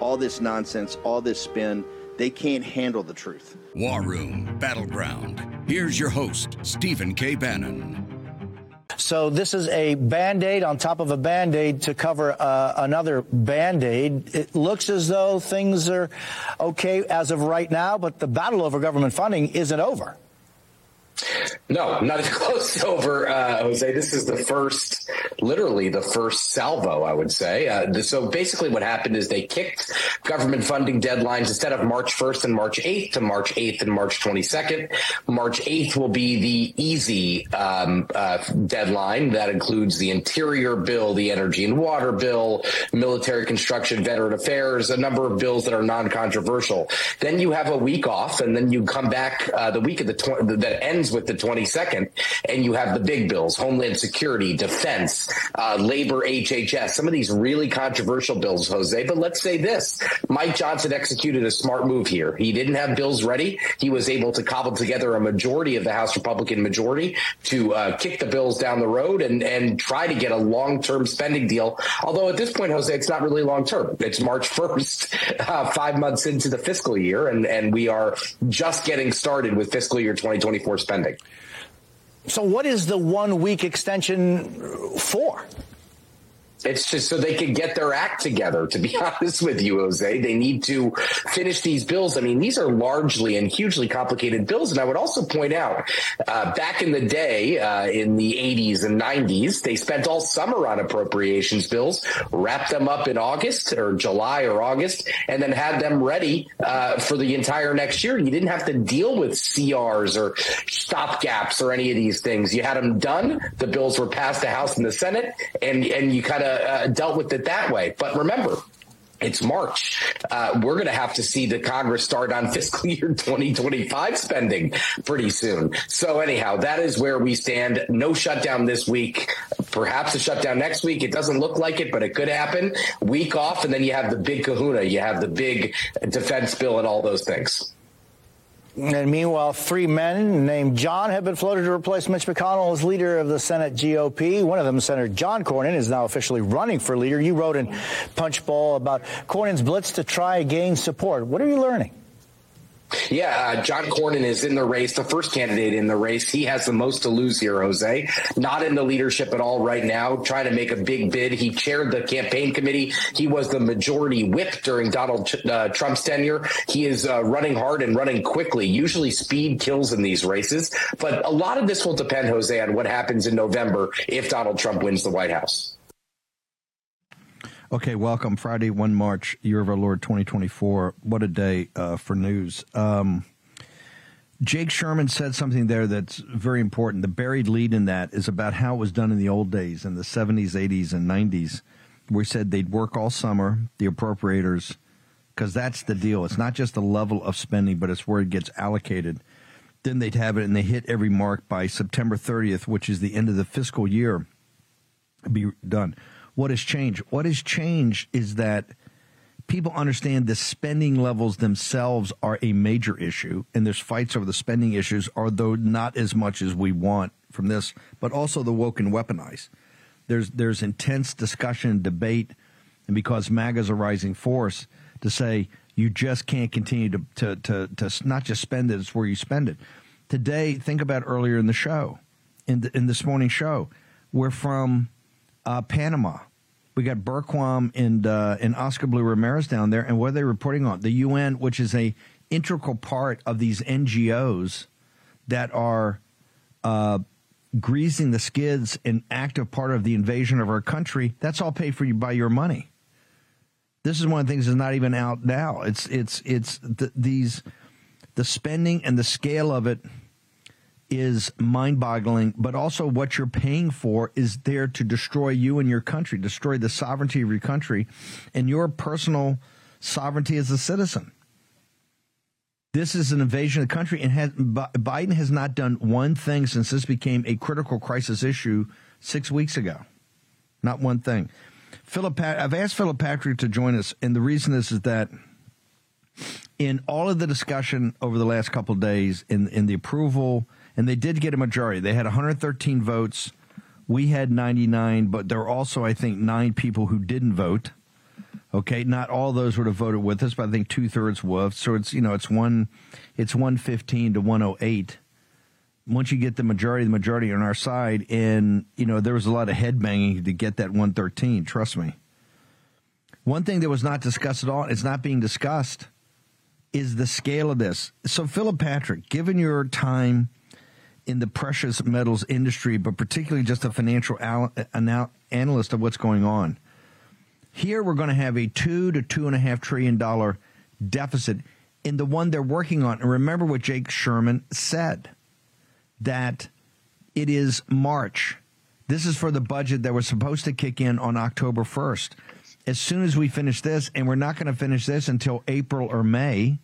All this nonsense, all this spin, they can't handle the truth. War Room Battleground. Here's your host, Stephen K. Bannon. So this is a band-aid on top of a band-aid to cover uh, another band-aid. It looks as though things are okay as of right now, but the battle over government funding isn't over. No, not as close over, uh, Jose. This is the first, literally the first salvo, I would say. Uh, so basically, what happened is they kicked government funding deadlines instead of March 1st and March 8th to March 8th and March 22nd. March 8th will be the easy um, uh, deadline that includes the interior bill, the energy and water bill, military construction, veteran affairs, a number of bills that are non-controversial. Then you have a week off, and then you come back uh, the week of the tw- that ends ends with the 22nd, and you have the big bills, Homeland Security, Defense, uh, Labor, HHS, some of these really controversial bills, Jose. But let's say this Mike Johnson executed a smart move here. He didn't have bills ready. He was able to cobble together a majority of the House Republican majority to uh, kick the bills down the road and, and try to get a long term spending deal. Although at this point, Jose, it's not really long term. It's March 1st, uh, five months into the fiscal year, and, and we are just getting started with fiscal year 2024 spending spending. So, what is the one week extension for? It's just so they can get their act together, to be honest with you, Jose. They need to finish these bills. I mean, these are largely and hugely complicated bills. And I would also point out, uh, back in the day, uh, in the 80s and 90s, they spent all summer on appropriations bills, wrapped them up in August or July or August, and then had them ready uh, for the entire next year. You didn't have to deal with CRs or stopgaps or any of these things. You had them done. The bills were passed the House and the Senate, and, and you kind of uh, dealt with it that way. But remember, it's March. Uh, we're going to have to see the Congress start on fiscal year 2025 spending pretty soon. So anyhow, that is where we stand. No shutdown this week. Perhaps a shutdown next week. It doesn't look like it, but it could happen. Week off, and then you have the big kahuna. You have the big defense bill and all those things. And meanwhile, three men named John have been floated to replace Mitch McConnell as leader of the Senate GOP. One of them, Senator John Cornyn, is now officially running for leader. You wrote in Punchbowl about Cornyn's blitz to try gain support. What are you learning? Yeah, uh, John Cornyn is in the race, the first candidate in the race. He has the most to lose here, Jose. Not in the leadership at all right now, trying to make a big bid. He chaired the campaign committee. He was the majority whip during Donald uh, Trump's tenure. He is uh, running hard and running quickly. Usually speed kills in these races, but a lot of this will depend, Jose, on what happens in November if Donald Trump wins the White House. Okay, welcome. Friday, 1 March, year of our Lord 2024. What a day uh, for news. Um, Jake Sherman said something there that's very important. The buried lead in that is about how it was done in the old days, in the 70s, 80s, and 90s. We said they'd work all summer, the appropriators, because that's the deal. It's not just the level of spending, but it's where it gets allocated. Then they'd have it, and they hit every mark by September 30th, which is the end of the fiscal year, be done what has changed. What has changed is that people understand the spending levels themselves are a major issue, and there's fights over the spending issues, although not as much as we want from this, but also the woke and weaponized. There's there's intense discussion and debate, and because MAGA is a rising force, to say you just can't continue to, to, to, to not just spend it, it's where you spend it. Today, think about earlier in the show, in, the, in this morning show, we're from uh, Panama. We got Bergquam and uh, and Oscar Blue Ramirez down there, and what are they reporting on? The UN, which is a integral part of these NGOs that are uh, greasing the skids and active part of the invasion of our country. That's all paid for you by your money. This is one of the things that's not even out now. It's it's it's the, these the spending and the scale of it is mind boggling, but also what you're paying for is there to destroy you and your country, destroy the sovereignty of your country and your personal sovereignty as a citizen. This is an invasion of the country, and has, Biden has not done one thing since this became a critical crisis issue six weeks ago. Not one thing. Philip, I've asked Philip Patrick to join us, and the reason is is that in all of the discussion over the last couple days, in in the approval, and they did get a majority. They had 113 votes. We had 99, but there were also, I think, nine people who didn't vote. Okay, not all those would have voted with us, but I think two thirds would. So it's you know it's one, it's 115 to 108 once you get the majority, the majority on our side, and you know there was a lot of head banging to get that 113. Trust me. One thing that was not discussed at all, it's not being discussed, is the scale of this. So, Philip Patrick, given your time in the precious metals industry, but particularly just a financial al- analyst of what's going on, here we're going to have a two to two and a half trillion dollar deficit in the one they're working on. And remember what Jake Sherman said that it is March. This is for the budget that was supposed to kick in on October 1st. As soon as we finish this, and we're not going to finish this until April or May,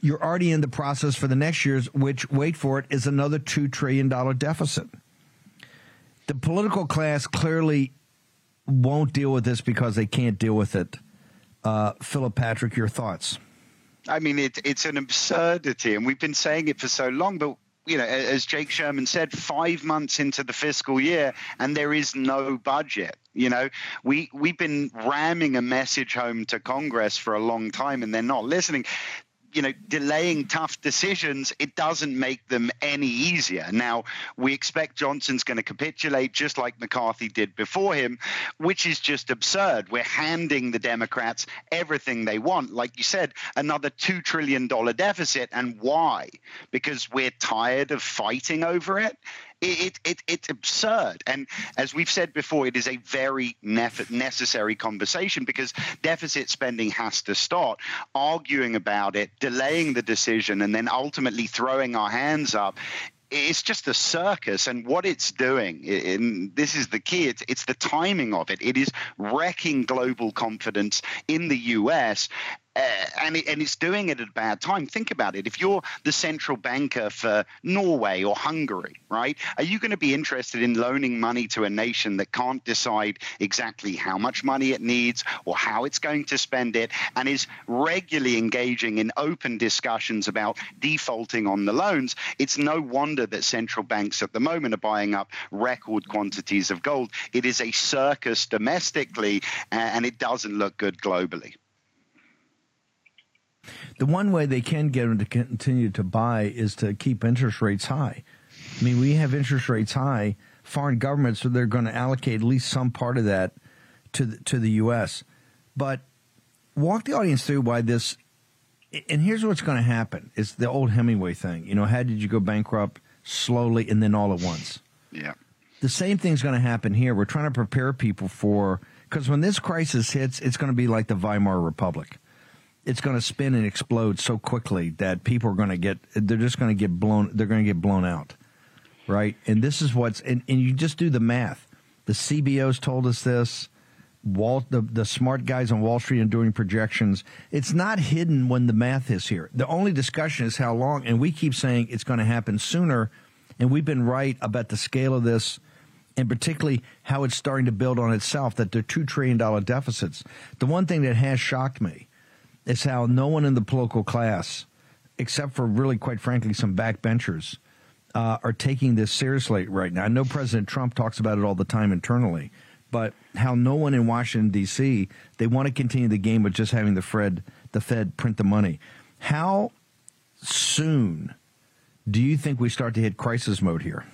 you're already in the process for the next year's, which, wait for it, is another $2 trillion deficit. The political class clearly won't deal with this because they can't deal with it. Uh, Philip Patrick, your thoughts? I mean, it, it's an absurdity, and we've been saying it for so long, but you know, as Jake Sherman said, five months into the fiscal year, and there is no budget. You know, we we've been ramming a message home to Congress for a long time, and they're not listening you know, delaying tough decisions, it doesn't make them any easier. Now, we expect Johnson's going to capitulate just like McCarthy did before him, which is just absurd. We're handing the Democrats everything they want. Like you said, another $2 trillion deficit. And why? Because we're tired of fighting over it it, it, it's absurd. And as we've said before, it is a very necessary conversation because deficit spending has to start. Arguing about it, delaying the decision, and then ultimately throwing our hands up it's just a circus and what it's doing and this is the key it's, it's the timing of it it is wrecking global confidence in the us uh, and, it, and it's doing it at a bad time. Think about it. If you're the central banker for Norway or Hungary, right, are you going to be interested in loaning money to a nation that can't decide exactly how much money it needs or how it's going to spend it and is regularly engaging in open discussions about defaulting on the loans? It's no wonder that central banks at the moment are buying up record quantities of gold. It is a circus domestically, and it doesn't look good globally. The one way they can get them to continue to buy is to keep interest rates high. I mean, we have interest rates high. Foreign governments, so they're going to allocate at least some part of that to the, to the U.S. But walk the audience through why this. And here's what's going to happen: it's the old Hemingway thing. You know, how did you go bankrupt slowly and then all at once? Yeah. The same thing's going to happen here. We're trying to prepare people for because when this crisis hits, it's going to be like the Weimar Republic it's going to spin and explode so quickly that people are going to get they're just going to get blown they're going to get blown out right and this is what's and, and you just do the math the cbos told us this Wall, the, the smart guys on Wall Street are doing projections. It's not hidden when the math is here. The only discussion is how long, and we keep saying it's going to happen sooner, and we've been right about the scale of this, and particularly how it's starting to build on itself. That they're two trillion dollar deficits. The one thing that has shocked me is how no one in the political class, except for really, quite frankly, some backbenchers, uh, are taking this seriously right now. I know President Trump talks about it all the time internally, but how no one in Washington D.C. they want to continue the game of just having the Fed the Fed print the money. How soon do you think we start to hit crisis mode here?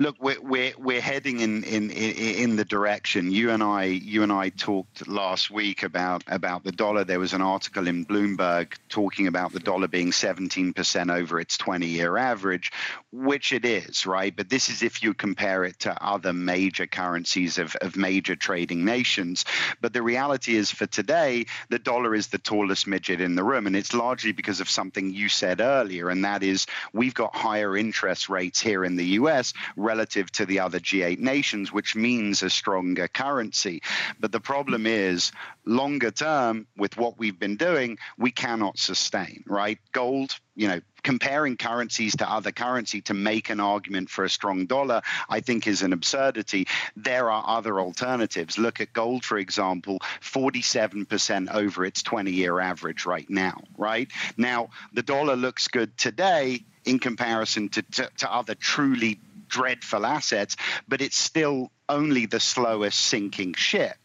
Look, we're we're, we're heading in, in in the direction. You and I you and I talked last week about about the dollar. There was an article in Bloomberg talking about the dollar being 17% over its 20-year average, which it is, right? But this is if you compare it to other major currencies of, of major trading nations. But the reality is, for today, the dollar is the tallest midget in the room, and it's largely because of something you said earlier, and that is we've got higher interest rates here in the U.S relative to the other G8 nations, which means a stronger currency. But the problem is, longer term, with what we've been doing, we cannot sustain, right? Gold, you know, comparing currencies to other currency to make an argument for a strong dollar, I think is an absurdity. There are other alternatives. Look at gold, for example, 47% over its 20 year average right now, right? Now, the dollar looks good today in comparison to, to, to other truly dreadful assets, but it's still only the slowest sinking ship.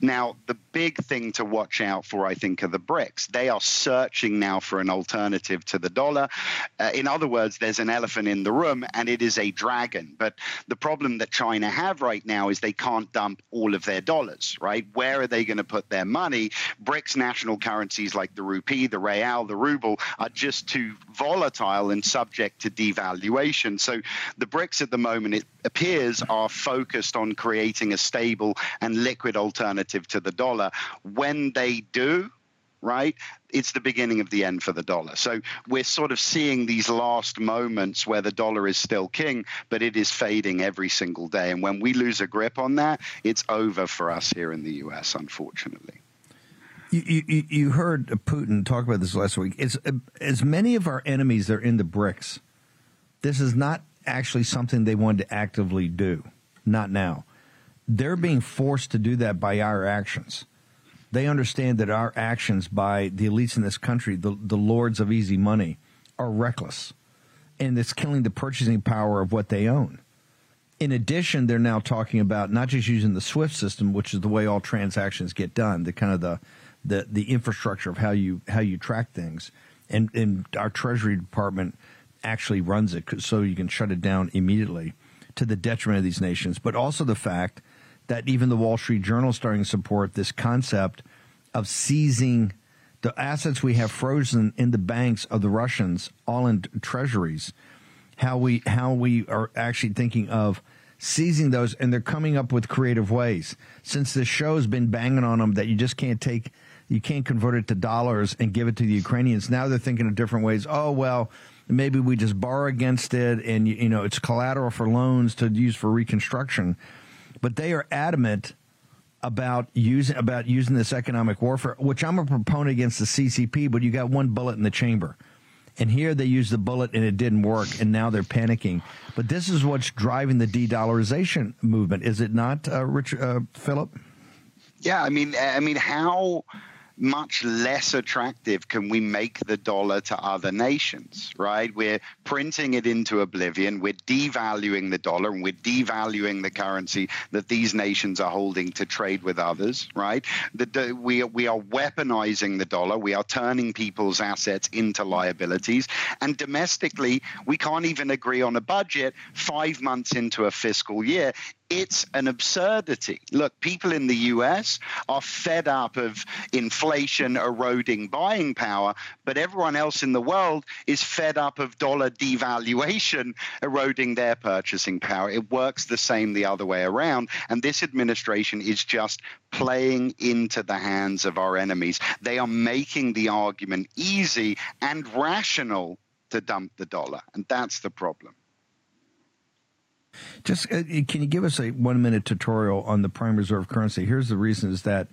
Now, the big thing to watch out for, I think, are the BRICS. They are searching now for an alternative to the dollar. Uh, in other words, there's an elephant in the room, and it is a dragon. But the problem that China have right now is they can't dump all of their dollars, right? Where are they going to put their money? BRICS national currencies like the rupee, the real, the ruble are just too volatile and subject to devaluation. So the BRICS at the moment, it appears, are focused on creating a stable and liquid alternative to the dollar. When they do, right? It's the beginning of the end for the dollar. So we're sort of seeing these last moments where the dollar is still king, but it is fading every single day. And when we lose a grip on that, it's over for us here in the U.S., unfortunately. You, you, you heard Putin talk about this last week. It's, as many of our enemies are in the BRICS, this is not actually something they wanted to actively do. Not now. They're being forced to do that by our actions. They understand that our actions by the elites in this country, the, the lords of easy money, are reckless. And it's killing the purchasing power of what they own. In addition, they're now talking about not just using the SWIFT system, which is the way all transactions get done, the kind of the the, the infrastructure of how you how you track things. And, and our Treasury Department actually runs it so you can shut it down immediately to the detriment of these nations, but also the fact that even the Wall Street Journal is starting to support this concept of seizing the assets we have frozen in the banks of the Russians, all in treasuries. How we how we are actually thinking of seizing those, and they're coming up with creative ways. Since the show's been banging on them that you just can't take, you can't convert it to dollars and give it to the Ukrainians. Now they're thinking of different ways. Oh well, maybe we just borrow against it, and you know it's collateral for loans to use for reconstruction but they are adamant about using about using this economic warfare, which I'm a proponent against the CCP. But you got one bullet in the chamber, and here they used the bullet and it didn't work, and now they're panicking. But this is what's driving the de-dollarization movement, is it not, uh, Rich uh, Philip? Yeah, I mean, I mean, how much less attractive can we make the dollar to other nations, right? We're printing it into oblivion. We're devaluing the dollar and we're devaluing the currency that these nations are holding to trade with others, right? The, we, we are weaponizing the dollar. We are turning people's assets into liabilities. And domestically, we can't even agree on a budget five months into a fiscal year it's an absurdity. Look, people in the US are fed up of inflation eroding buying power, but everyone else in the world is fed up of dollar devaluation eroding their purchasing power. It works the same the other way around. And this administration is just playing into the hands of our enemies. They are making the argument easy and rational to dump the dollar. And that's the problem. Just uh, can you give us a one minute tutorial on the prime reserve currency? Here's the reason: is that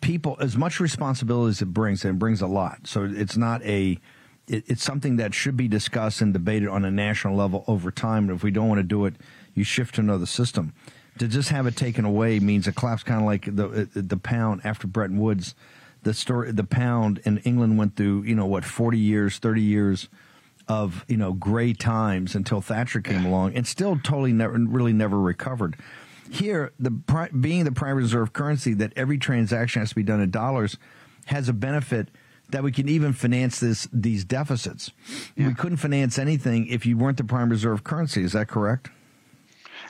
people, as much responsibility as it brings, and it brings a lot. So it's not a it, it's something that should be discussed and debated on a national level over time. And if we don't want to do it, you shift to another system. To just have it taken away means a collapse, kind of like the uh, the pound after Bretton Woods. The story, the pound in England went through, you know, what forty years, thirty years of you know gray times until Thatcher came along, and still totally never really never recovered. Here, the being the prime reserve currency that every transaction has to be done in dollars has a benefit that we can even finance this these deficits. Yeah. We couldn't finance anything if you weren't the prime reserve currency. Is that correct?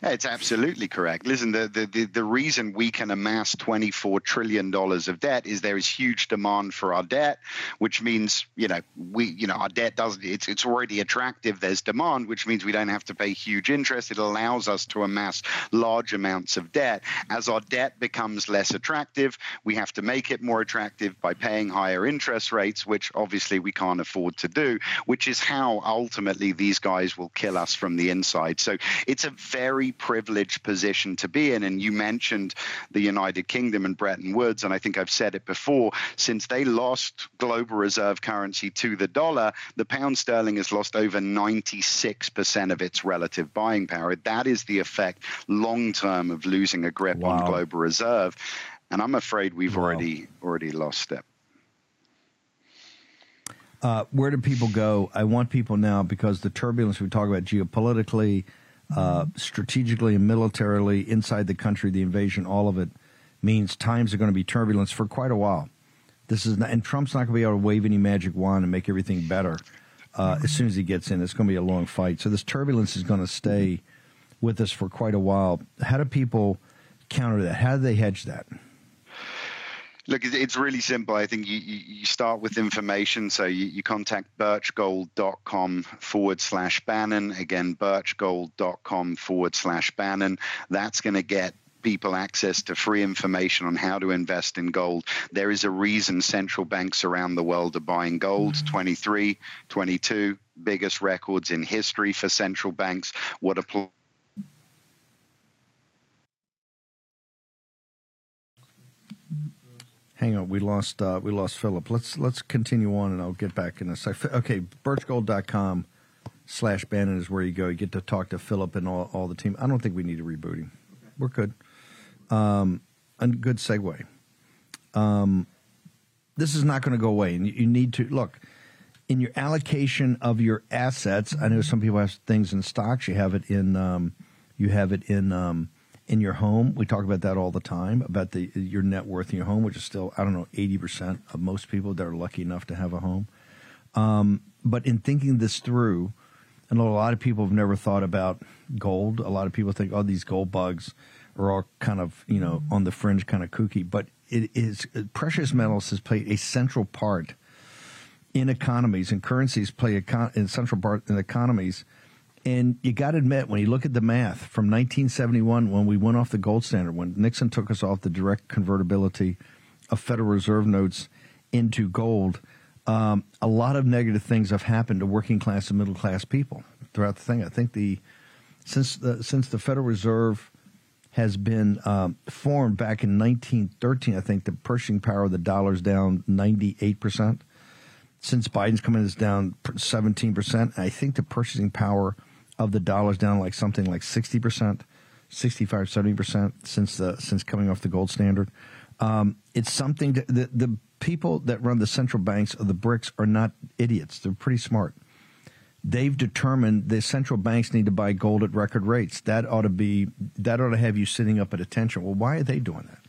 It's absolutely correct. Listen, the, the, the, reason we can amass $24 trillion of debt is there is huge demand for our debt, which means, you know, we, you know, our debt doesn't, it's, it's already attractive. There's demand, which means we don't have to pay huge interest. It allows us to amass large amounts of debt. As our debt becomes less attractive, we have to make it more attractive by paying higher interest rates, which obviously we can't afford to do, which is how ultimately these guys will kill us from the inside. So it's a very privileged position to be in. And you mentioned the United Kingdom and Bretton Woods, and I think I've said it before since they lost global reserve currency to the dollar, the pound sterling has lost over 96% of its relative buying power. That is the effect long term of losing a grip wow. on global reserve. And I'm afraid we've wow. already already lost it. Uh, where do people go? I want people now because the turbulence we talk about geopolitically, uh, strategically, and militarily inside the country, the invasion, all of it means times are going to be turbulence for quite a while. This is not, and Trump's not going to be able to wave any magic wand and make everything better uh, as soon as he gets in. It's going to be a long fight. So this turbulence is going to stay with us for quite a while. How do people counter that? How do they hedge that? Look, it's really simple. I think you, you start with information. So you, you contact birchgold.com forward slash Bannon. Again, birchgold.com forward slash Bannon. That's going to get people access to free information on how to invest in gold. There is a reason central banks around the world are buying gold. Mm-hmm. 23, 22, biggest records in history for central banks. What a Hang on, we lost uh, we lost Philip. Let's let's continue on, and I'll get back in a sec. Okay, birchgold.com slash Bannon is where you go. You get to talk to Philip and all, all the team. I don't think we need to reboot him. Okay. We're good. Um, a good segue. Um, this is not going to go away, and you, you need to look in your allocation of your assets. I know some people have things in stocks. You have it in um, you have it in um, in your home. We talk about that all the time about the your net worth in your home, which is still I don't know eighty percent of most people that are lucky enough to have a home. Um, but in thinking this through, and a lot of people have never thought about gold. A lot of people think, oh, these gold bugs are all kind of you know on the fringe, kind of kooky. But it is precious metals has played a central part in economies, and currencies play a, con- a central part in economies and you got to admit, when you look at the math from 1971, when we went off the gold standard, when Nixon took us off the direct convertibility of Federal Reserve notes into gold, um, a lot of negative things have happened to working class and middle class people throughout the thing. I think the since the since the Federal Reserve has been um, formed back in 1913, I think the purchasing power of the dollar is down 98 percent. Since Biden's coming, in, it's down 17 percent. I think the purchasing power of the dollars down like something like 60%, 65, 70% since the since coming off the gold standard. Um, it's something to, the the people that run the central banks of the BRICS are not idiots. They're pretty smart. They've determined the central banks need to buy gold at record rates. That ought to be that ought to have you sitting up at attention. Well, why are they doing that?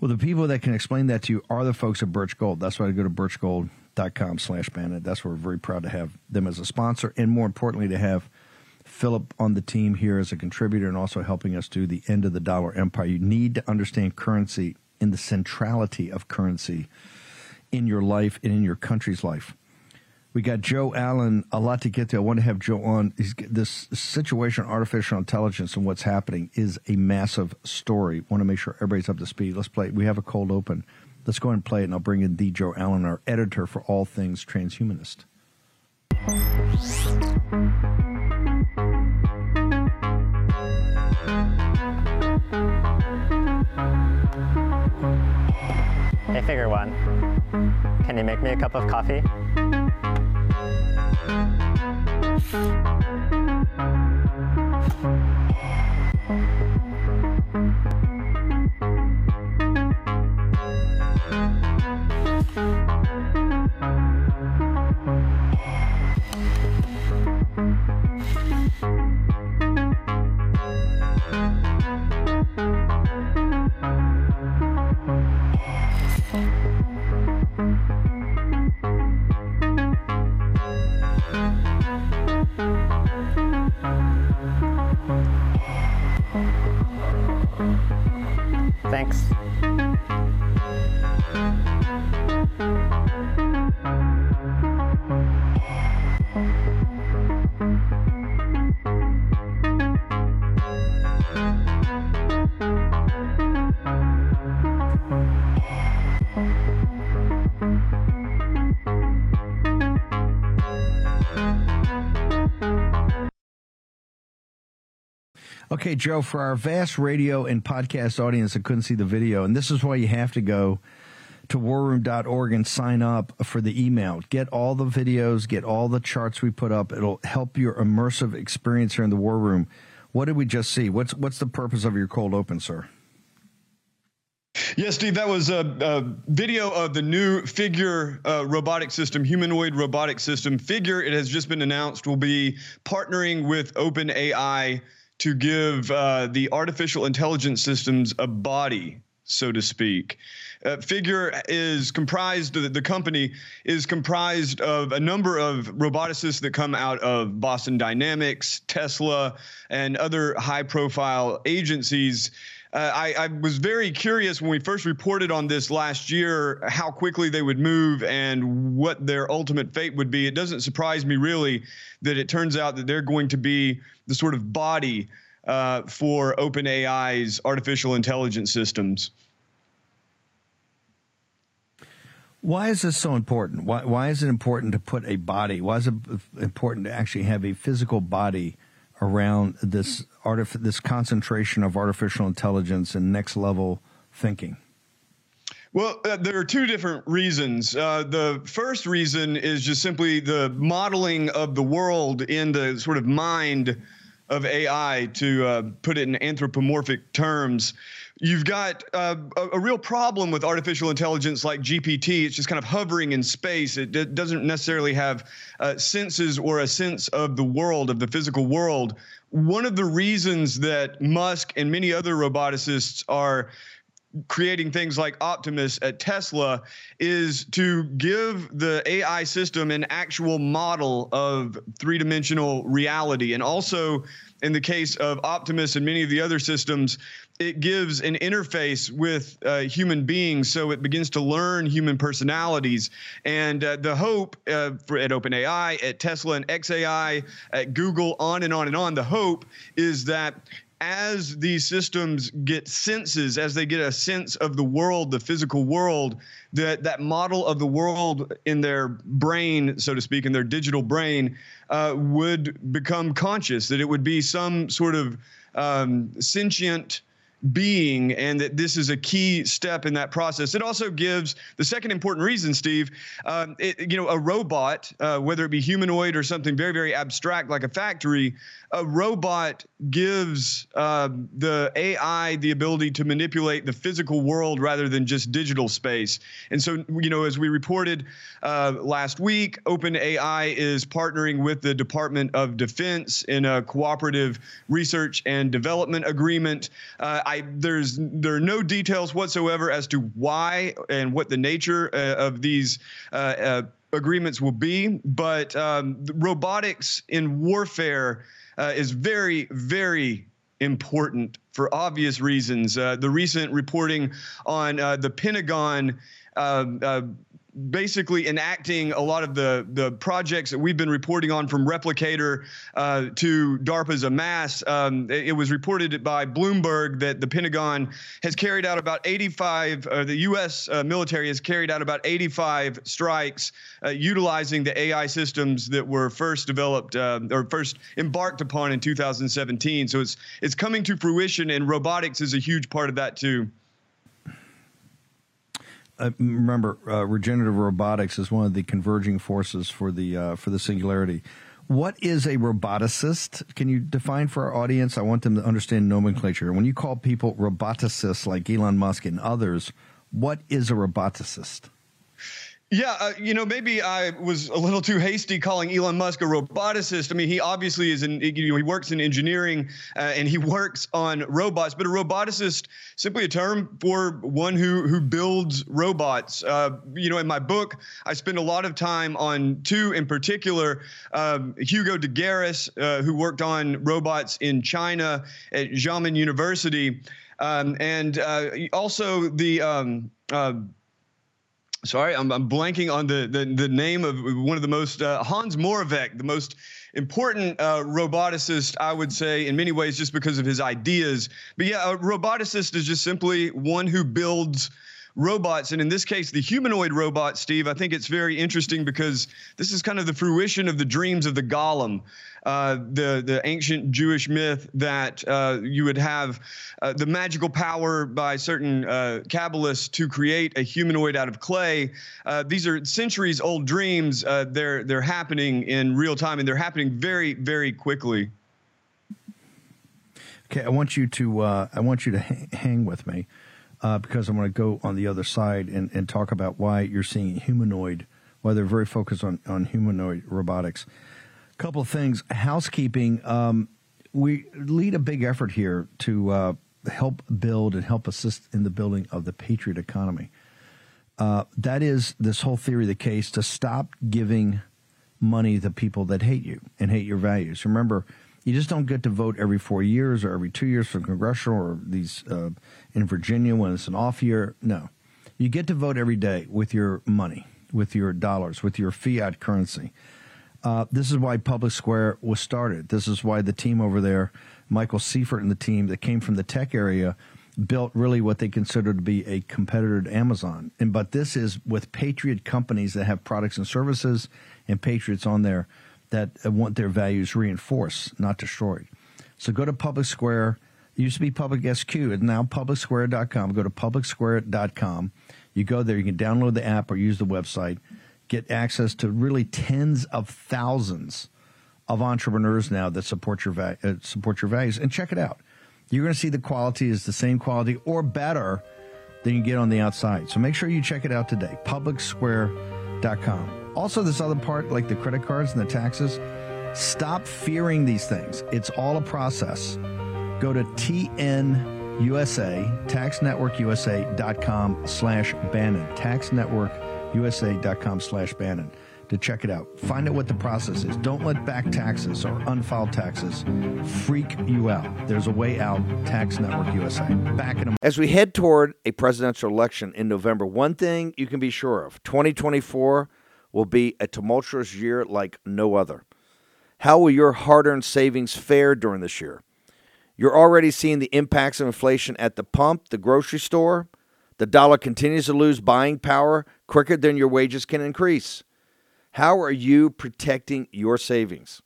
Well, the people that can explain that to you are the folks at Birch Gold. That's why I go to birchgold.com slash Bannon. That's where we're very proud to have them as a sponsor and more importantly to have Philip on the team here as a contributor and also helping us do the end of the dollar empire. You need to understand currency and the centrality of currency in your life and in your country's life. We got Joe Allen, a lot to get to. I want to have Joe on. He's, this situation, artificial intelligence, and what's happening is a massive story. Want to make sure everybody's up to speed. Let's play. We have a cold open. Let's go and play it, and I'll bring in the Joe Allen, our editor for all things transhumanist. Figure one. Can you make me a cup of coffee? Okay, Joe, for our vast radio and podcast audience that couldn't see the video, and this is why you have to go to warroom.org and sign up for the email. Get all the videos, get all the charts we put up. It'll help your immersive experience here in the war room. What did we just see? What's what's the purpose of your cold open, sir? Yes, Steve, that was a, a video of the new Figure uh, robotic system, humanoid robotic system. Figure, it has just been announced, will be partnering with OpenAI to give uh, the artificial intelligence systems a body, so to speak. Uh, Figure is comprised, the, the company is comprised of a number of roboticists that come out of Boston Dynamics, Tesla, and other high profile agencies. Uh, I, I, was very curious when we first reported on this last year how quickly they would move and what their ultimate fate would be. It doesn't surprise me really that it turns out that they're going to be the sort of body uh, for OpenAI's artificial intelligence systems. Why is this so important? Why, why is it important to put a body? Why is it important to actually have a physical body around this artif- this concentration of artificial intelligence and next level thinking? Well, uh, there are two different reasons. Uh, the first reason is just simply the modeling of the world in the sort of mind of AI, to uh, put it in anthropomorphic terms. You've got uh, a, a, real problem with artificial intelligence like GPT. It's just kind of hovering in space. It, it doesn't necessarily have uh, senses or a sense of the world, of the physical world. One of the reasons that Musk and many other roboticists are creating things like Optimus at Tesla is to give the AI system an actual model of three dimensional reality. And also, in the case of Optimus and many of the other systems, it gives an interface with uh, human beings, so it begins to learn human personalities. And uh, the hope uh, for at OpenAI, at Tesla and xAI, at Google, on and on and on, the hope is that as these systems get senses, as they get a sense of the world, the physical world, that that model of the world in their brain, so to speak, in their digital brain, uh, would become conscious. That it would be some sort of um, sentient being and that this is a key step in that process. It also gives the second important reason, Steve, um, it, you know, a robot, uh, whether it be humanoid or something very, very abstract like a factory, a robot gives uh, the AI the ability to manipulate the physical world rather than just digital space. And so, you know, as we reported uh, last week, OpenAI is partnering with the Department of Defense in a cooperative research and development agreement. Uh, I, there's there are no details whatsoever as to why and what the nature uh, of these uh, uh, agreements will be, but um, robotics in warfare uh, is very, very important for obvious reasons. Uh, the recent reporting on the Pentagon uh, uh, basically enacting a lot of the the projects that we've been reporting on from Replicator uh, to DARPA's Amass. Um, it, it, was reported by Bloomberg that the Pentagon has carried out about 85, uh, the U.S. Uh, military has carried out about 85 strikes uh, utilizing the AI systems that were first developed uh, or first embarked upon in 2017. So it's it's coming to fruition, and robotics is a huge part of that too remember, uh, regenerative robotics is one of the converging forces for the uh, for the singularity. What is a roboticist? Can you define for our audience? I want them to understand nomenclature. When you call people roboticists like Elon Musk and others, what is a roboticist? Yeah, uh, you know, maybe I was a little too hasty calling Elon Musk a roboticist. I mean, he obviously is in, you know, he works in engineering uh, and he works on robots, but a roboticist simply a term for one who who builds robots. Uh, you know, in my book, I spend a lot of time on two in particular. Um, Hugo de Garis, uh, who worked on robots in China at Xiamen University, um, and uh, also the um, uh, sorry, I'm, I'm blanking on the, the, the name of one of the most uh, Hans Moravec, the most important uh, roboticist, I would say, in many ways, just because of his ideas. But yeah, a roboticist is just simply one who builds robots. And in this case, the humanoid robot, Steve, I think it's very interesting because this is kind of the fruition of the dreams of the golem. Uh, the the ancient Jewish myth that uh, you would have uh, the magical power by certain uh, Kabbalists to create a humanoid out of clay. Uh, these are centuries old dreams. Uh, they're they're happening in real time and they're happening very very quickly. Okay, I want you to I want you to hang with me because I want to go on the other side and, and talk about why you're seeing humanoid, why they're very focused on on humanoid robotics couple of things. Housekeeping. Um, we lead a big effort here to uh, help build and help assist in the building of the patriot economy. Uh, that is this whole theory of the case to stop giving money to people that hate you and hate your values. Remember, you just don't get to vote every four years or every two years for congressional or these uh, in Virginia when it's an off year. No, you get to vote every day with your money, with your dollars, with your fiat currency. Uh, this is why Public Square was started. This is why the team over there, Michael Seifert and the team that came from the tech area, built really what they consider to be a competitor to Amazon. And but this is with patriot companies that have products and services and patriots on there that want their values reinforced, not destroyed. So go to Public Square. It used to be Public SQ. It's now publicsquare.com. Go to publicsquare.com. You go there. You can download the app or use the website get access to really tens of thousands of entrepreneurs now that support your va- uh, support your values. And check it out. You're going to see the quality is the same quality or better than you get on the outside. So make sure you check it out today. Publicsquare.com. Also, this other part, like the credit cards and the taxes, stop fearing these things. It's all a process. Go to TNUSA, taxnetworkusa.com slash Bannon. Tax Network usa.com slash Bannon to check it out. Find out what the process is. Don't let back taxes or unfiled taxes freak you out. There's a way out. Tax Network USA. Back in a As we head toward a presidential election in November, one thing you can be sure of 2024 will be a tumultuous year like no other. How will your hard earned savings fare during this year? You're already seeing the impacts of inflation at the pump, the grocery store. The dollar continues to lose buying power quicker than your wages can increase. How are you protecting your savings?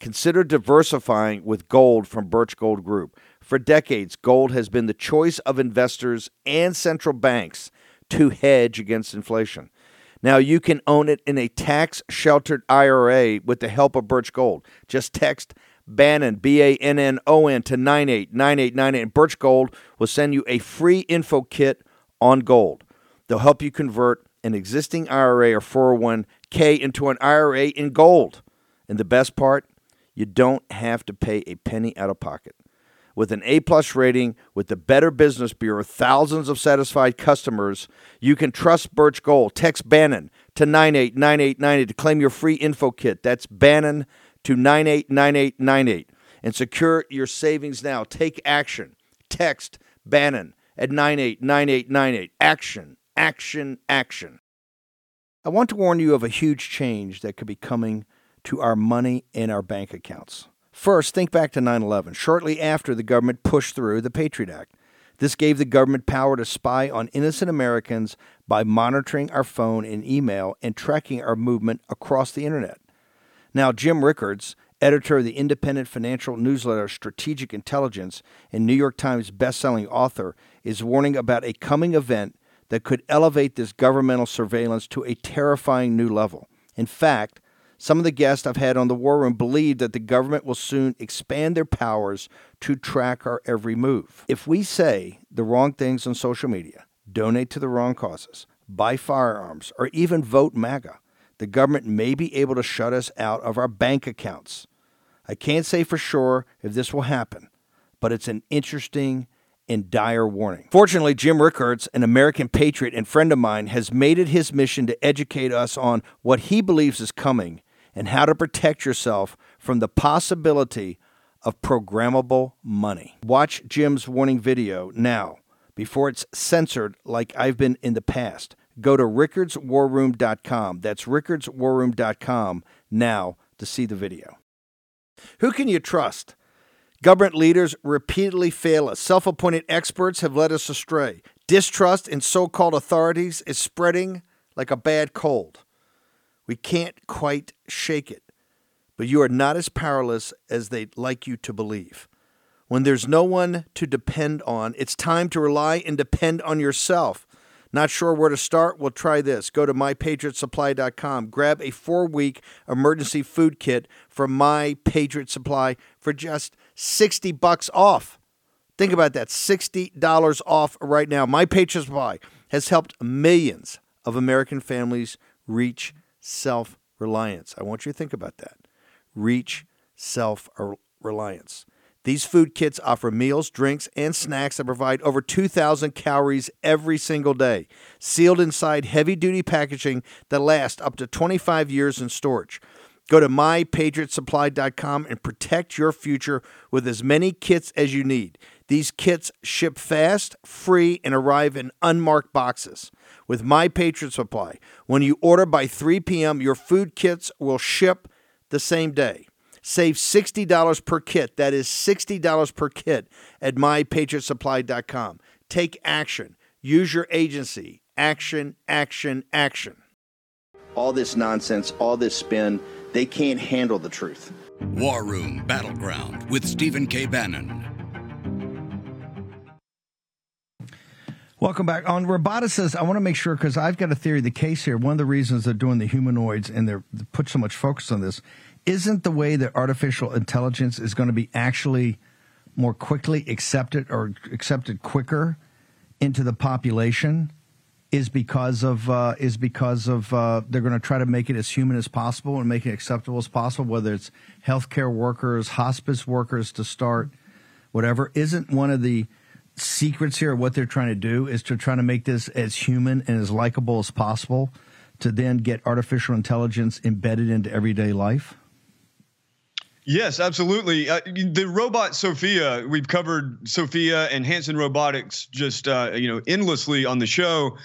Consider diversifying with gold from Birch Gold Group. For decades, gold has been the choice of investors and central banks to hedge against inflation. Now you can own it in a tax sheltered IRA with the help of Birch Gold. Just text Bannon, B A N N O N, to 989898, and Birch Gold will send you a free info kit on gold. They'll help you convert an existing IRA or 401k into an IRA in gold. And the best part, you don't have to pay a penny out of pocket. With an A plus rating with the Better Business Bureau, thousands of satisfied customers, you can trust Birch Gold. Text Bannon to 989898 to claim your free info kit. That's Bannon to 989898 and secure your savings now. Take action. Text Bannon at 989898. Action, action, action. I want to warn you of a huge change that could be coming to our money in our bank accounts. First, think back to 9 11, shortly after the government pushed through the Patriot Act. This gave the government power to spy on innocent Americans by monitoring our phone and email and tracking our movement across the internet. Now, Jim Rickards, editor of the independent financial newsletter Strategic Intelligence and New York Times bestselling author, is warning about a coming event that could elevate this governmental surveillance to a terrifying new level. In fact, some of the guests I've had on the War Room believe that the government will soon expand their powers to track our every move. If we say the wrong things on social media, donate to the wrong causes, buy firearms, or even vote MAGA, the government may be able to shut us out of our bank accounts. I can't say for sure if this will happen, but it's an interesting and dire warning. Fortunately, Jim Rickards, an American patriot and friend of mine, has made it his mission to educate us on what he believes is coming and how to protect yourself from the possibility of programmable money. Watch Jim's warning video now before it's censored like I've been in the past. Go to rickardswarroom.com. That's rickardswarroom.com now to see the video. Who can you trust? Government leaders repeatedly fail us. Self appointed experts have led us astray. Distrust in so called authorities is spreading like a bad cold. We can't quite shake it, but you are not as powerless as they'd like you to believe. When there's no one to depend on, it's time to rely and depend on yourself. Not sure where to start? Well, try this. Go to mypatriotsupply.com. Grab a four week emergency food kit from My Patriot Supply for just 60 bucks off. Think about that $60 off right now. My Patriot Supply has helped millions of American families reach self reliance. I want you to think about that. Reach self reliance. These food kits offer meals, drinks, and snacks that provide over 2,000 calories every single day, sealed inside heavy duty packaging that lasts up to 25 years in storage. Go to mypatriotsupply.com and protect your future with as many kits as you need. These kits ship fast, free, and arrive in unmarked boxes. With My Patriot Supply, when you order by 3 p.m., your food kits will ship the same day. Save $60 per kit. That is $60 per kit at mypatriotsupply.com. Take action. Use your agency. Action, action, action. All this nonsense, all this spin, they can't handle the truth. War Room Battleground with Stephen K. Bannon. Welcome back. On robotics, I want to make sure because I've got a theory. The case here, one of the reasons they're doing the humanoids and they're they put so much focus on this isn't the way that artificial intelligence is going to be actually more quickly accepted or accepted quicker into the population is because of uh, is because of uh, they're going to try to make it as human as possible and make it acceptable as possible. Whether it's healthcare workers, hospice workers to start, whatever. Isn't one of the secrets here what they're trying to do is to try to make this as human and as likable as possible to then get artificial intelligence embedded into everyday life? Yes, absolutely. Uh, the robot Sophia, we've covered Sophia and Hanson Robotics just uh, you know endlessly on the show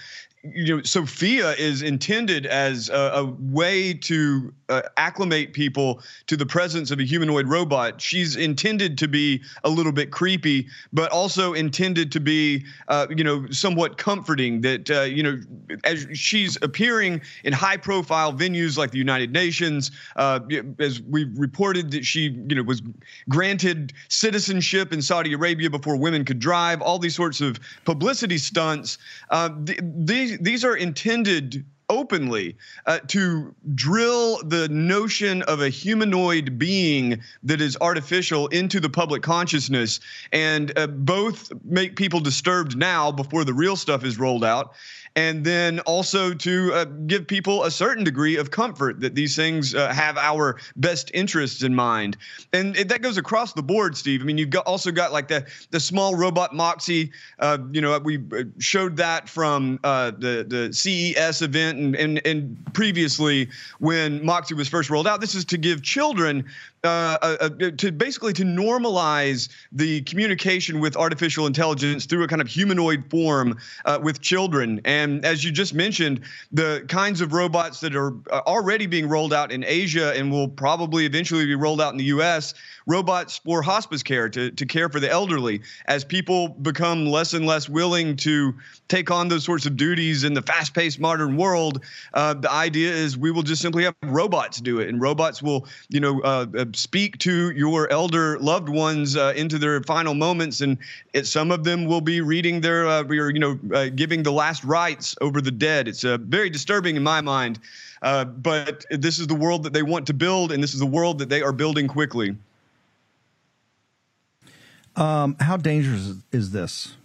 you know, Sophia is intended as a, a way to uh, acclimate people to the presence of a humanoid robot. She's intended to be a little bit creepy, but also intended to be, uh, you know, somewhat comforting. That uh, you know, as she's appearing in high-profile venues like the United Nations, uh, as we reported that she, you know, was granted citizenship in Saudi Arabia before women could drive. All these sorts of publicity stunts. Uh, these these are intended openly uh, to drill the notion of a humanoid being that is artificial into the public consciousness. And uh, both make people disturbed now before the real stuff is rolled out and then also to uh, give people a certain degree of comfort that these things uh, have our best interests in mind. And it, that goes across the board, Steve. I mean, you've got also got like the the small robot Moxie. Uh, you know, we uh, showed that from uh, the the CES event and, and and previously when Moxie was first rolled out. This is to give children uh, uh, uh, to basically to normalize the communication with artificial intelligence through a kind of humanoid form uh, with children. And as you just mentioned, the kinds of robots that are already being rolled out in Asia and will probably eventually be rolled out in the U.S. robots for hospice care to to care for the elderly as people become less and less willing to take on those sorts of duties in the fast-paced modern world. Uh, the idea is we will just simply have robots do it, and robots will, you know speak to your elder loved ones uh, into their final moments, and it, some of them will be reading their, uh, or, you know, uh, giving the last rites over the dead. It's uh, very disturbing in my mind, uh, but this is the world that they want to build, and this is the world that they are building quickly. Um, how dangerous is this?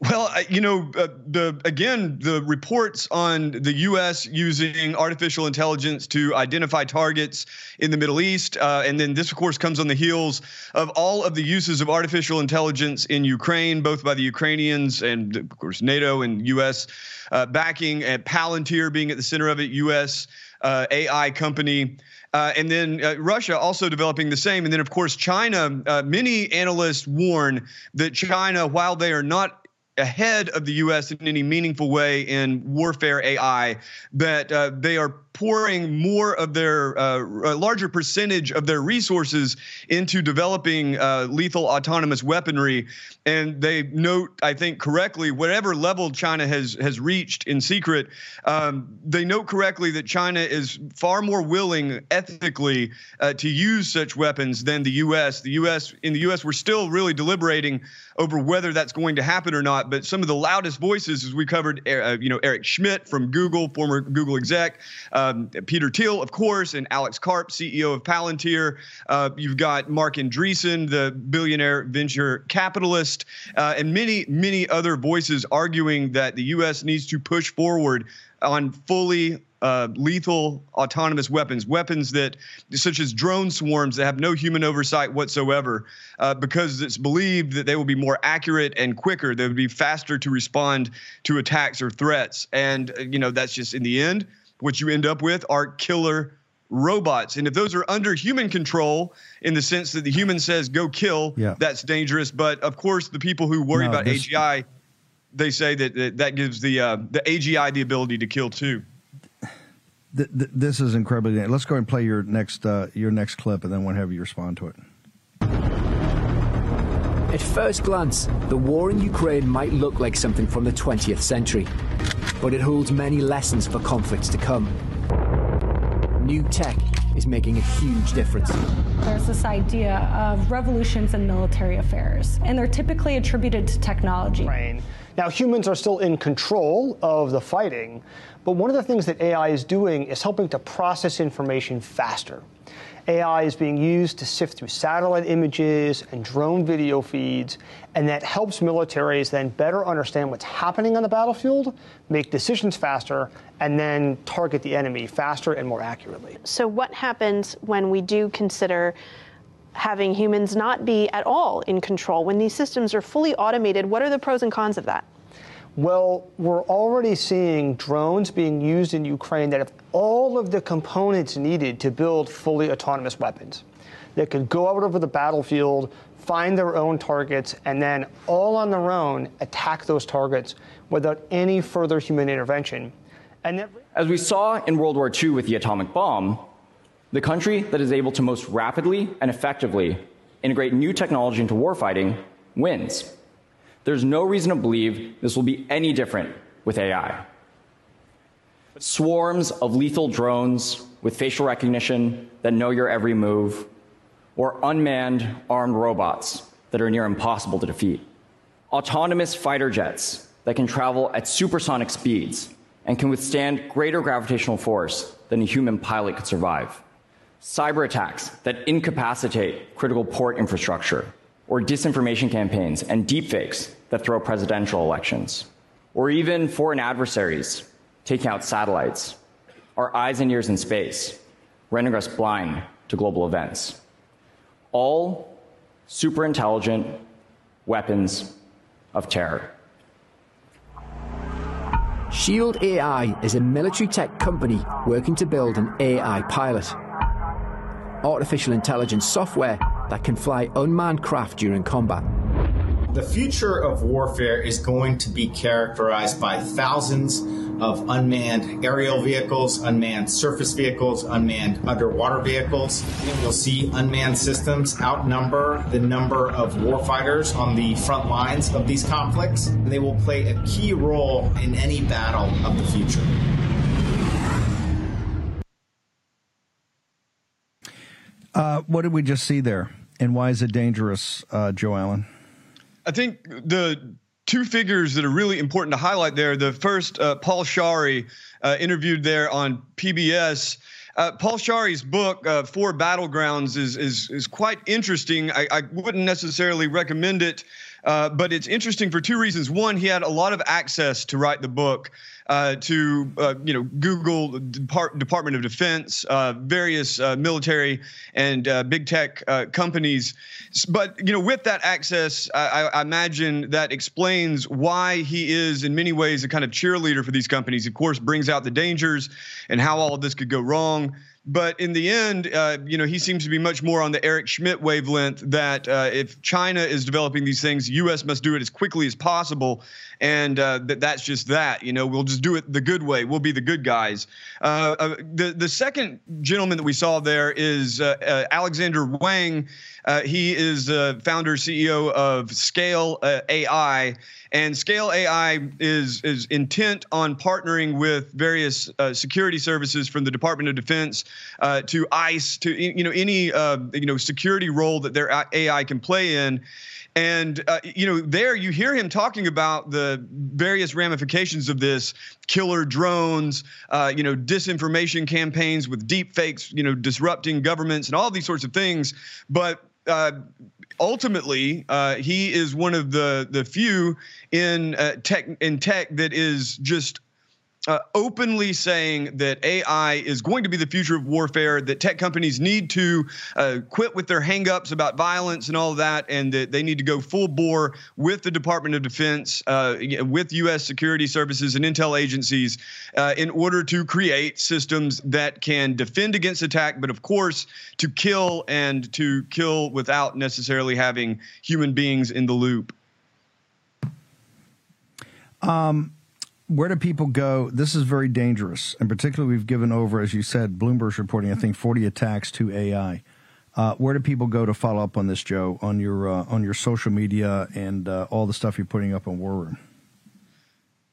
Well, you know, uh, the again, the reports on the U.S. using artificial intelligence to identify targets in the Middle East, uh, and then this, of course, comes on the heels of all of the uses of artificial intelligence in Ukraine, both by the Ukrainians and, of course, NATO and U.S. Uh, backing, and Palantir being at the center of it, U.S. Uh, AI company. Uh, and then uh, Russia also developing the same. And then, of course, China. Uh, many analysts warn that China, while they are not ahead of the U.S. in any meaningful way in warfare AI, that uh, they are pouring more of their uh, a larger percentage of their resources into developing uh, lethal autonomous weaponry. And they note, I think correctly, whatever level China has has reached in secret, um, they note correctly that China is far more willing ethically uh, to use such weapons than the U.S. The U.S. in the U.S. we're still really deliberating over whether that's going to happen or not. But some of the loudest voices, as we covered, uh, you know, Eric Schmidt from Google, former Google exec. Um, Peter Thiel, of course, and Alex Karp, CEO of Palantir. Uh, you've got Marc Andreessen, the billionaire venture capitalist, uh, and many, many other voices arguing that the U.S. needs to push forward on fully uh, lethal autonomous weapons, weapons that, such as drone swarms that have no human oversight whatsoever, uh, because it's believed that they will be more accurate and quicker. They would be faster to respond to attacks or threats. And, uh, you know, that's just in the end what you end up with are killer robots. And if those are under human control, in the sense that the human says go kill, yeah. that's dangerous. But of course, the people who worry no, about this, AGI, they say that that, that gives the uh, the AGI the ability to kill too. Th- th- this is incredibly. Let's go and play your next uh, your next clip, and then we'll have you respond to it. At first glance, the war in Ukraine might look like something from the 20th century, but it holds many lessons for conflicts to come. New tech is making a huge difference. There's this idea of revolutions in military affairs, and they're typically attributed to technology. Now, humans are still in control of the fighting, but one of the things that AI is doing is helping to process information faster. AI is being used to sift through satellite images and drone video feeds, and that helps militaries then better understand what's happening on the battlefield, make decisions faster, and then target the enemy faster and more accurately. So, what happens when we do consider having humans not be at all in control? When these systems are fully automated, what are the pros and cons of that? Well, we're already seeing drones being used in Ukraine that have all of the components needed to build fully autonomous weapons that could go out over the battlefield, find their own targets, and then all on their own attack those targets without any further human intervention. And that- As we saw in World War II with the atomic bomb, the country that is able to most rapidly and effectively integrate new technology into warfighting wins. There's no reason to believe this will be any different with AI. Swarms of lethal drones with facial recognition that know your every move, or unmanned armed robots that are near impossible to defeat. Autonomous fighter jets that can travel at supersonic speeds and can withstand greater gravitational force than a human pilot could survive. Cyber attacks that incapacitate critical port infrastructure or disinformation campaigns and deepfakes that throw presidential elections, or even foreign adversaries taking out satellites, our eyes and ears in space, rendering us blind to global events. All super intelligent weapons of terror. Shield AI is a military tech company working to build an AI pilot. Artificial intelligence software that can fly unmanned craft during combat. The future of warfare is going to be characterized by thousands of unmanned aerial vehicles, unmanned surface vehicles, unmanned underwater vehicles. You'll see unmanned systems outnumber the number of warfighters on the front lines of these conflicts. And They will play a key role in any battle of the future. Uh, what did we just see there? And why is it dangerous, uh, Joe Allen? I think the two figures that are really important to highlight there. The first, uh, Paul Scharre, uh, interviewed there on PBS. Uh, Paul Scharre's book, uh, Four Battlegrounds, is, is, is quite interesting. I, I wouldn't necessarily recommend it Uh, but it's interesting for two reasons. One, he had a lot of access to write the book uh, to uh, you know Google, Depart- Department of Defense, uh, various uh, military and big tech companies. But you know, with that access, I, I, imagine that explains why he is in many ways a kind of cheerleader for these companies. Of course, brings out the dangers and how all of this could go wrong. But in the end, uh, you know, he seems to be much more on the Eric Schmidt wavelength that uh, if China is developing these things, the U.S. must do it as quickly as possible, and uh, that that's just that. You know, we'll just do it the good way. We'll be the good guys. Uh, uh, the the second gentleman that we saw there is uh, Alexander Wang. He is the founder CEO of Scale AI and Scale AI is is intent on partnering with various uh, security services from the Department of Defense uh, to ICE to you know any uh, you know security role that their AI can play in. And uh, you know, there you hear him talking about the various ramifications of this: killer drones, uh, you know, disinformation campaigns with deep fakes, you know, disrupting governments and all these sorts of things. But uh, ultimately, uh, he is one of the the few in uh, tech in tech that is just uh, openly saying that AI is going to be the future of warfare, that tech companies need to uh, quit with their hangups about violence and all of that, and that they need to go full bore with the Department of Defense, uh, with U.S. security services and intel agencies uh, in order to create systems that can defend against attack, but of course, to kill and to kill without necessarily having human beings in the loop. Um, where do people go? This is very dangerous, and particularly we've given over, as you said, Bloomberg's reporting, I think, 40 attacks to AI. Uh, where do people go to follow up on this, Joe, on your uh, on your social media and uh, all the stuff you're putting up on War Room?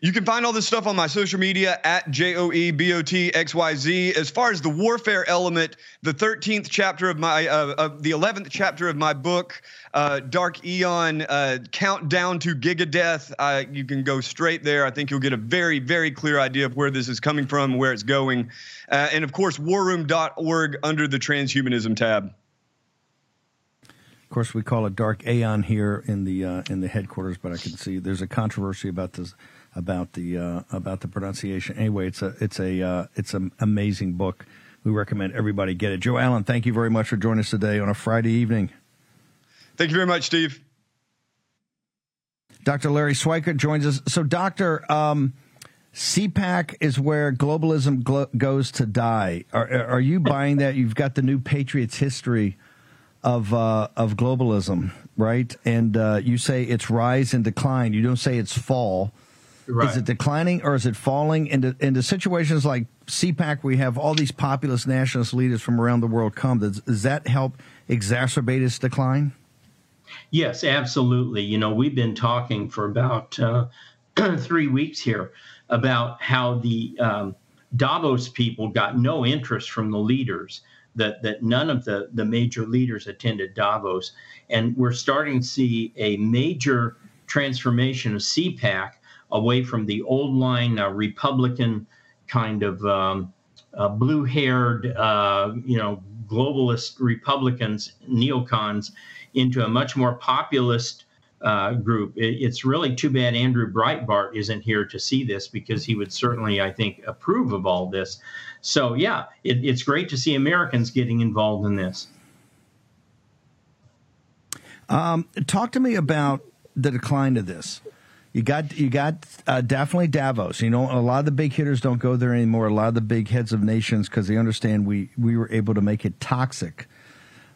You can find all this stuff on my social media at J O E B O T X Y Z. As far as the warfare element, the 13th chapter of my, uh, the 11th chapter of my book, uh, Dark Aeon, uh, Countdown to Gigadeath, uh, you can go straight there. I think you'll get a very, very clear idea of where this is coming from, where it's going. Uh, and of course, warroom.org under the transhumanism tab. Of course, we call it Dark Aeon here in the uh, in the headquarters, but I can see there's a controversy about this about the uh, about the pronunciation. Anyway, it's a it's a uh, it's an amazing book. We recommend everybody get it. Joe Allen, thank you very much for joining us today on a Friday evening. Thank you very much, Steve. Dr. Larry Schweikart joins us. So, Doctor, um, CPAC is where globalism glo- goes to die. Are, are you buying that? You've got the new Patriots history of uh, of globalism, right? And uh, you say it's rise and decline. You don't say it's fall. Right. Is it declining or is it falling into into situations like CPAC? We have all these populist nationalist leaders from around the world come. Does, does that help exacerbate its decline? Yes, absolutely. You know, we've been talking for about uh, three weeks here about how the um, Davos people got no interest from the leaders. That, that none of the, the major leaders attended Davos. And we're starting to see a major transformation of CPAC away from the old line uh, Republican kind of um, uh, blue haired, uh, you know, globalist Republicans, neocons, into a much more populist uh, group. It, it's really too bad Andrew Breitbart isn't here to see this because he would certainly, I think, approve of all this. So, yeah, it, it's great to see Americans getting involved in this. Um, talk to me about the decline of this. You got you got uh, definitely Davos. You know, a lot of the big hitters don't go there anymore. A lot of the big heads of nations because they understand we we were able to make it toxic.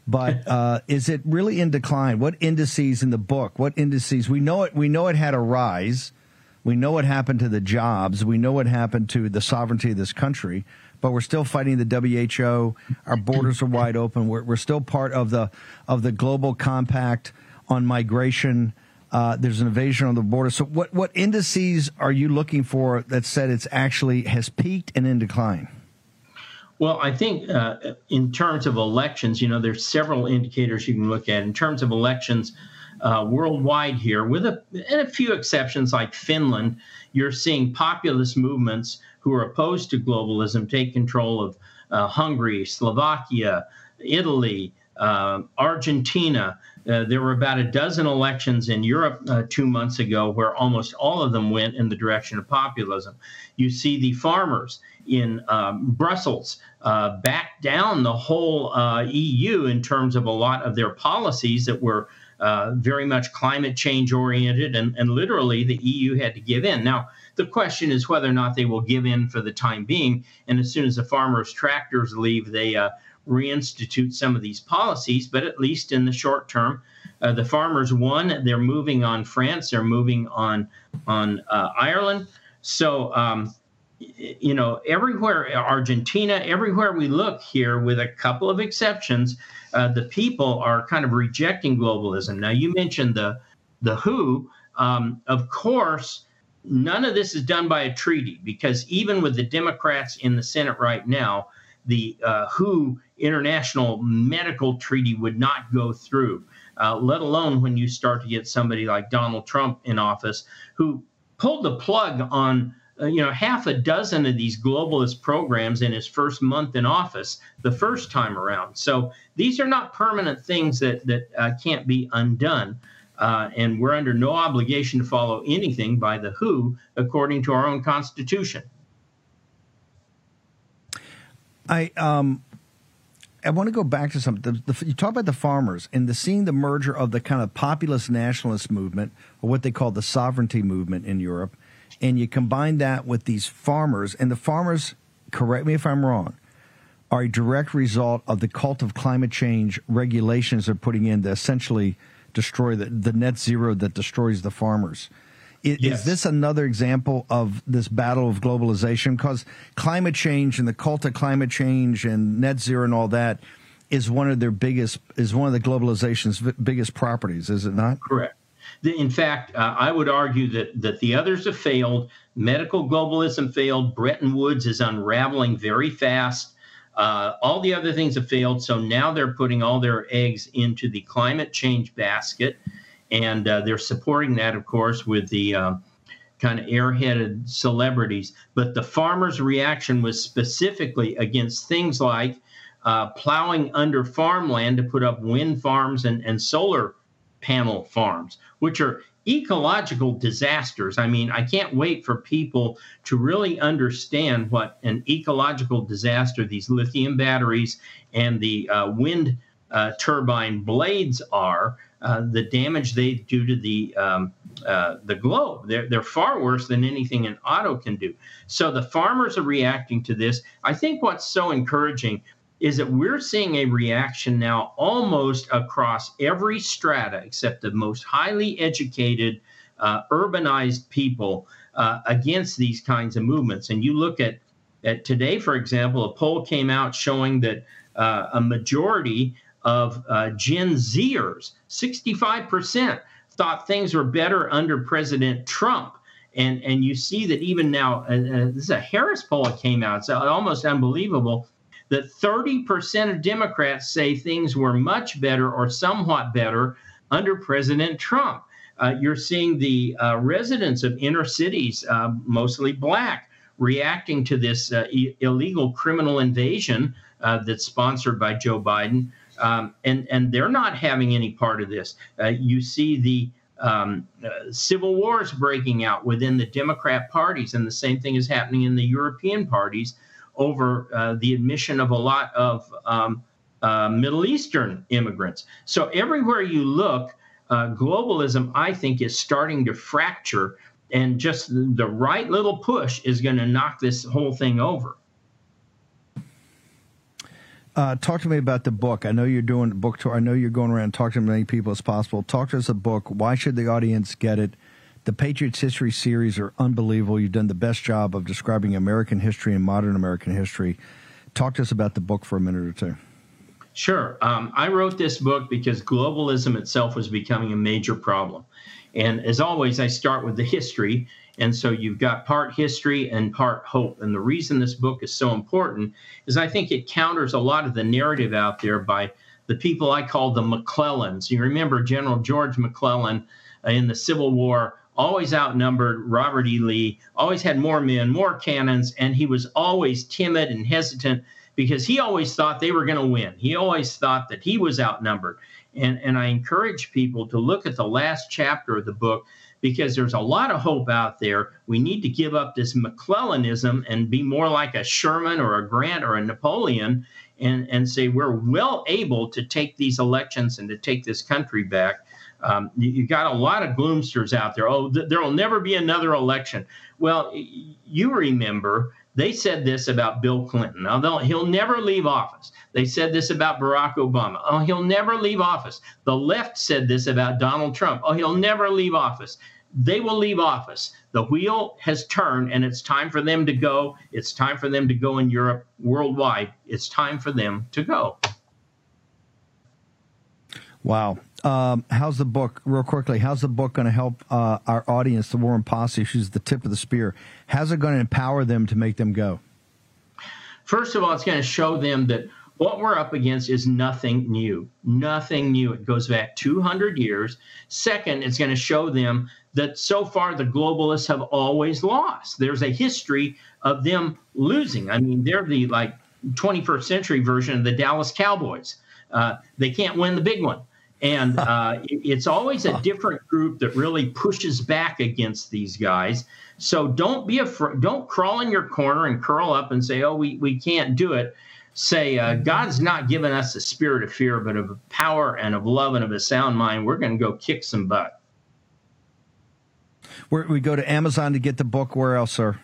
But uh, is it really in decline? What indices in the book? What indices? We know it. We know it had a rise. We know what happened to the jobs. We know what happened to the sovereignty of this country. But we're still fighting the WHO. Our borders are wide open. We're, we're still part of the of the global compact on migration uh, there's an invasion on the border. So, what what indices are you looking for that said it's actually has peaked and in decline? Well, I think uh, in terms of elections, you know, there's several indicators you can look at. In terms of elections uh, worldwide here, with a, and a few exceptions like Finland, you're seeing populist movements who are opposed to globalism take control of uh, Hungary, Slovakia, Italy, uh, Argentina. Uh, there were about a dozen elections in Europe uh, two months ago where almost all of them went in the direction of populism. You see the farmers in um, Brussels uh, back down the whole uh, EU in terms of a lot of their policies that were uh, very much climate change oriented, and, and literally the EU had to give in. Now, the question is whether or not they will give in for the time being. And as soon as the farmers' tractors leave, they reinstitute some of these policies. But at least in the short term, uh, the farmers won. They're moving on France. They're moving on on uh, Ireland. So. Um, you know, everywhere, Argentina, everywhere we look here, with a couple of exceptions, uh, the people are kind of rejecting globalism. Now, you mentioned the the WHO. Um, of course, none of this is done by a treaty because even with the Democrats in the Senate right now, the uh, WHO International Medical Treaty would not go through. Uh, let alone when you start to get somebody like Donald Trump in office who pulled the plug on uh, you know half a dozen of these globalist programs in his first month in office the first time around so these are not permanent things that that uh, can't be undone uh, and we're under no obligation to follow anything by the who according to our own constitution i um I want to go back to something. The, the, you talk about the farmers and the seeing the merger of the kind of populist nationalist movement, or what they call the sovereignty movement in Europe, and you combine that with these farmers, and the farmers, correct me if I'm wrong, are a direct result of the cult of climate change regulations they're putting in to essentially destroy the, the net zero that destroys the farmers. Is, yes. is, this another example of this battle of globalization? Because climate change and the cult of climate change and net zero and all that is one of their biggest is one of the globalization's biggest properties, is it not? Correct. In fact, uh, I would argue that, that the others have failed. Medical globalism failed. Bretton Woods is unraveling very fast. Uh, all the other things have failed. So now they're putting all their eggs into the climate change basket. And uh, they're supporting that, of course, with the uh, kind of airheaded celebrities. But the farmers' reaction was specifically against things like uh, plowing under farmland to put up wind farms and, and solar panel farms, which are ecological disasters. I mean, I can't wait for people to really understand what an ecological disaster these lithium batteries and the uh, wind uh, turbine blades are. Uh, the damage they do to the um, uh, the globe. They're, they're far worse than anything an auto can do. So the farmers are reacting to this. I think what's so encouraging is that we're seeing a reaction now almost across every strata except the most highly educated, uh, urbanized people uh, against these kinds of movements. And you look at, at today, for example, a poll came out showing that uh, a majority of uh, Gen Zers, 65%, thought things were better under President Trump. And, and you see that even now, uh, uh, this is a Harris poll that came out. It's almost unbelievable that 30% of Democrats say things were much better or somewhat better under President Trump. Uh, you're seeing the uh, residents of inner cities, uh, mostly black, reacting to this uh, illegal criminal invasion uh, that's sponsored by Joe Biden. Um, and, and they're not having any part of this. Uh, you see the um, civil wars breaking out within the Democrat parties, and the same thing is happening in the European parties over uh, the admission of a lot of um, uh, Middle Eastern immigrants. So everywhere you look, uh, globalism, I think, is starting to fracture, and just the right little push is going to knock this whole thing over. Uh, talk to me about the book. I know you're doing a book tour. I know you're going around talking to as many people as possible. Talk to us a book. Why should the audience get it? The Patriots History series are unbelievable. You've done the best job of describing American history and modern American history. Talk to us about the book for a minute or two. Sure. Um, I wrote this book because globalism itself was becoming a major problem. And as always, I start with the history. And so you've got part history and part hope. And the reason this book is so important is I think it counters a lot of the narrative out there by the people I call the McClellans. You remember General George McClellan in the Civil War always outnumbered Robert E. Lee, always had more men, more cannons, and he was always timid and hesitant because he always thought they were going to win. He always thought that he was outnumbered. And, and I encourage people to look at the last chapter of the book because there's a lot of hope out there. We need to give up this McClellanism and be more like a Sherman or a Grant or a Napoleon and, and say we're well able to take these elections and to take this country back. Um, you, you, got a lot of gloomsters out there. Oh, th- there will never be another election. Well, you remember they said this about Bill Clinton. Now, he'll never leave office. They said this about Barack Obama. Oh, he'll never leave office. The left said this about Donald Trump. Oh, he'll never leave office. They will leave office. The wheel has turned, and it's time for them to go. It's time for them to go in Europe, worldwide. It's time for them to go. Wow. Um, how's the book, real quickly, how's the book going to help uh, our audience, the War and Posse? She's the tip of the spear. How's it going to empower them to make them go? First of all, it's going to show them that what we're up against is nothing new. Nothing new. It goes back 200 years. Second, it's going to show them that so far the globalists have always lost. There's a history of them losing. I mean, they're the like 21st century version of the Dallas Cowboys. Uh, they can't win the big one. And uh, it's always a different group that really pushes back against these guys. So don't be afraid. Don't crawl in your corner and curl up and say, "Oh, we we can't do it." Say, uh, God's not given us a spirit of fear, but of power and of love and of a sound mind. We're going to go kick some butt. Where we go to Amazon to get the book. Where else, sir?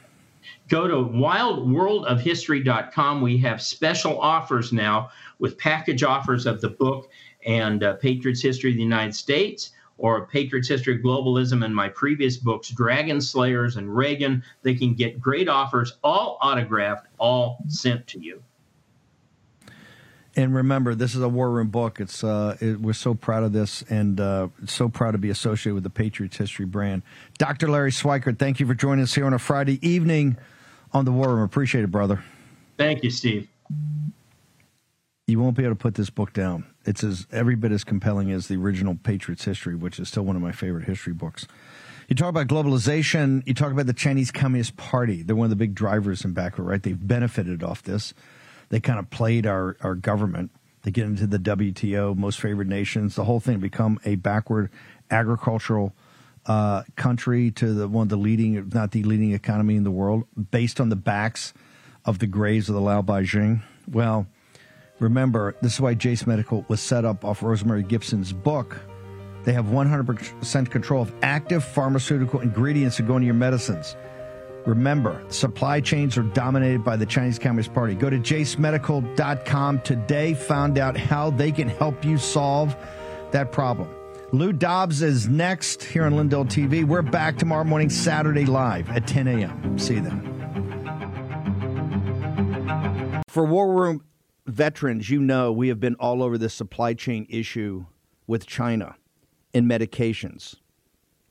Go to wildworldofhistory.com. We have special offers now with package offers of the book and uh, Patriots History of the United States or Patriots History of Globalism and my previous books, Dragon Slayers and Reagan. They can get great offers, all autographed, all sent to you. And remember, this is a war room book. It's uh, it, we're so proud of this, and uh, so proud to be associated with the Patriots History brand. Dr. Larry Schweikart, thank you for joining us here on a Friday evening on the War Room. Appreciate it, brother. Thank you, Steve. You won't be able to put this book down. It's as every bit as compelling as the original Patriots history, which is still one of my favorite history books. You talk about globalization. You talk about the Chinese Communist Party. They're one of the big drivers in backward, right? They've benefited off this. They kind of played our, our government. They get into the WTO, most favored nations. The whole thing become a backward agricultural uh, country to the one of the leading, if not the leading economy in the world, based on the backs of the graves of the laobaixing. Well, Remember, this is why Jase Medical was set up off Rosemary Gibson's book. They have 100% control of active pharmaceutical ingredients that go into your medicines. Remember, supply chains are dominated by the Chinese Communist Party. Go to jasemedical.com today. Found out how they can help you solve that problem. Lou Dobbs is next here on Lindell TV. We're back tomorrow morning, Saturday, live at 10 a.m. See you then. For War Room veterans, you know, we have been all over this supply chain issue with China in medications